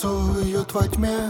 танцуют во тьме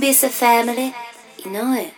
Ibiza family, you know it.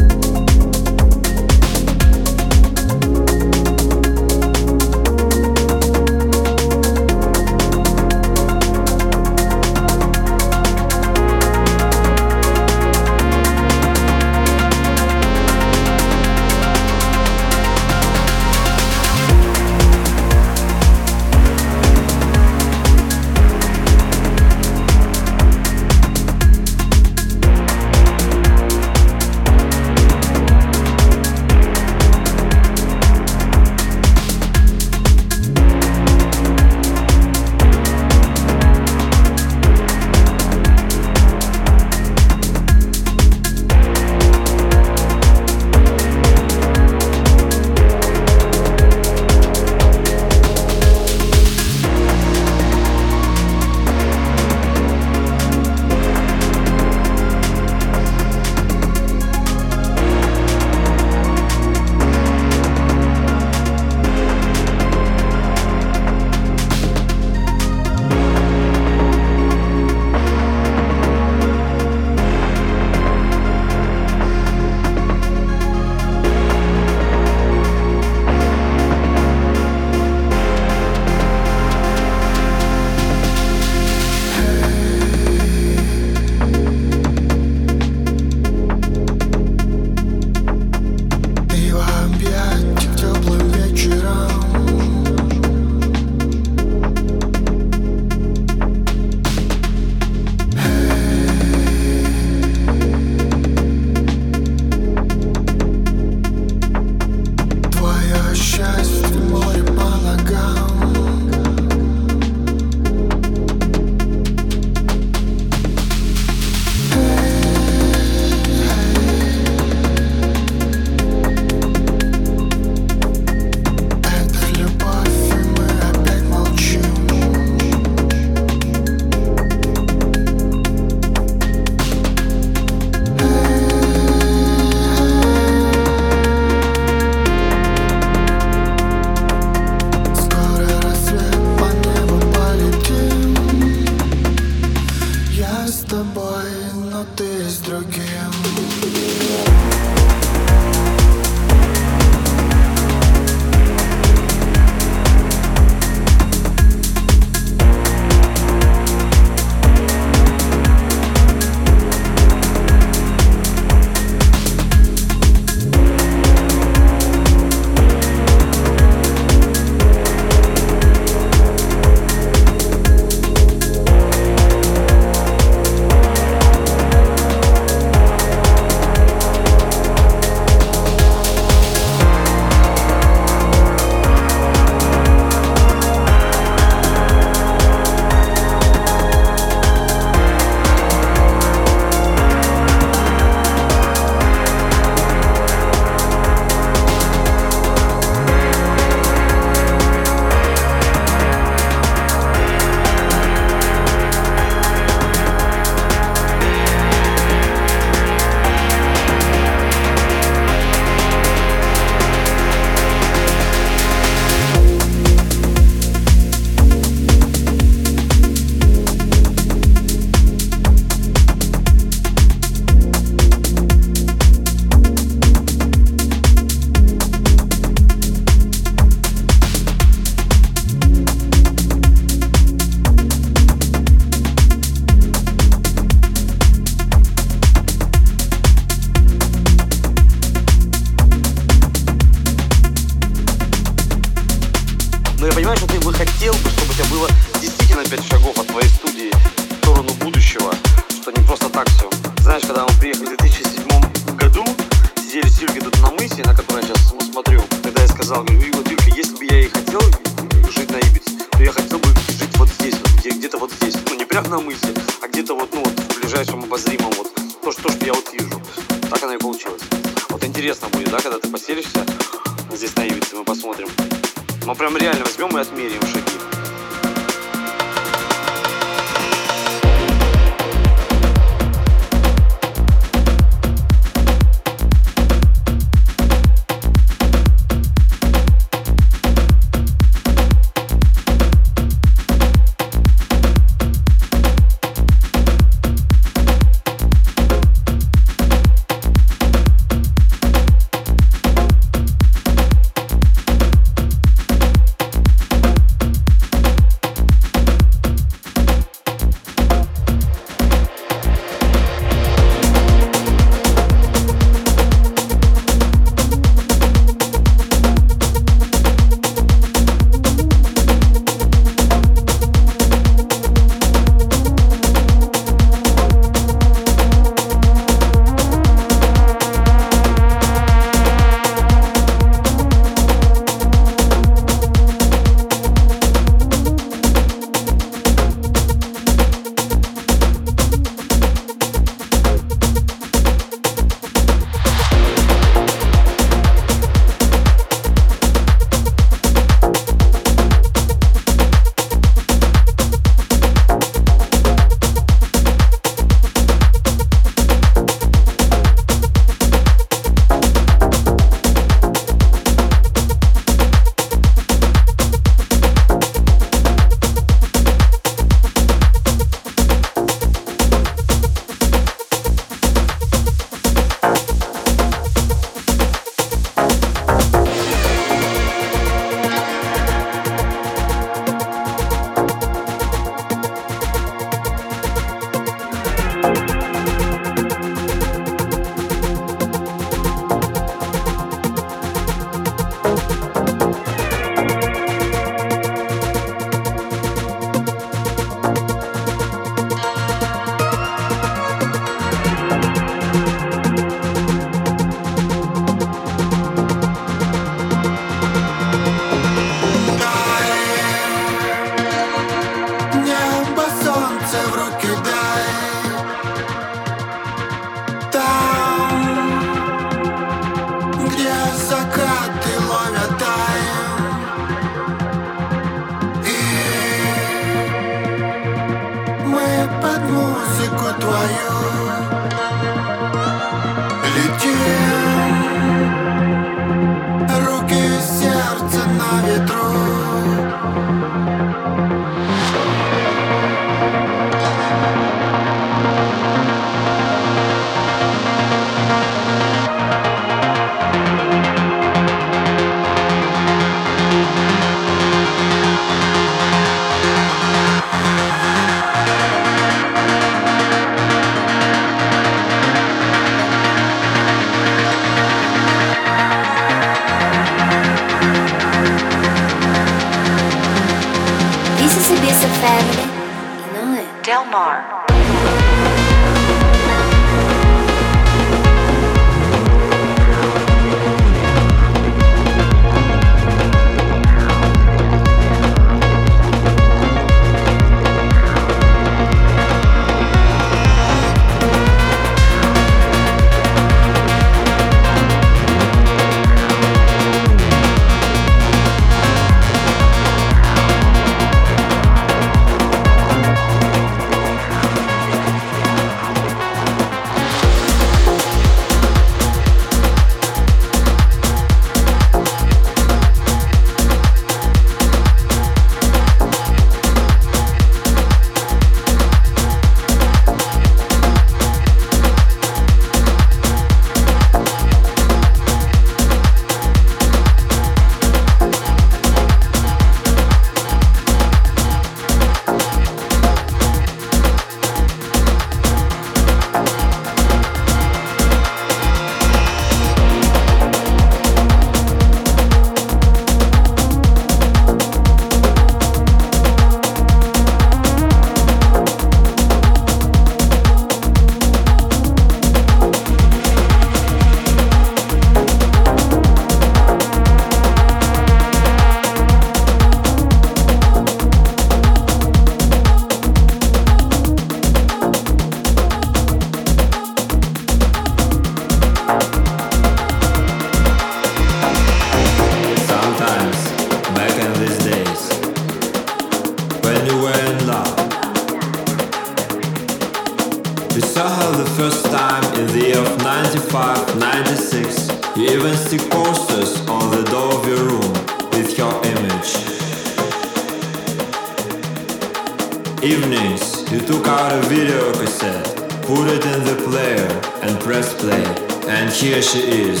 Press play. And here she is,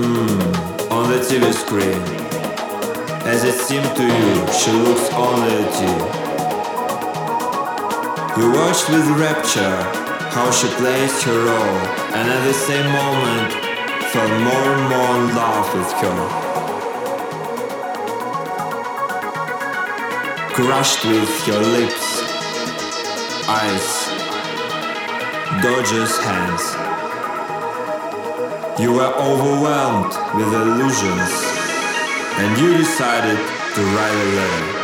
mmm, on the TV screen. As it seemed to you, she looks only at you. You watched with rapture how she plays her role, and at the same moment fell more and more in love with her. Crushed with your lips, eyes, gorgeous hands. You were overwhelmed with illusions, and you decided to write a letter.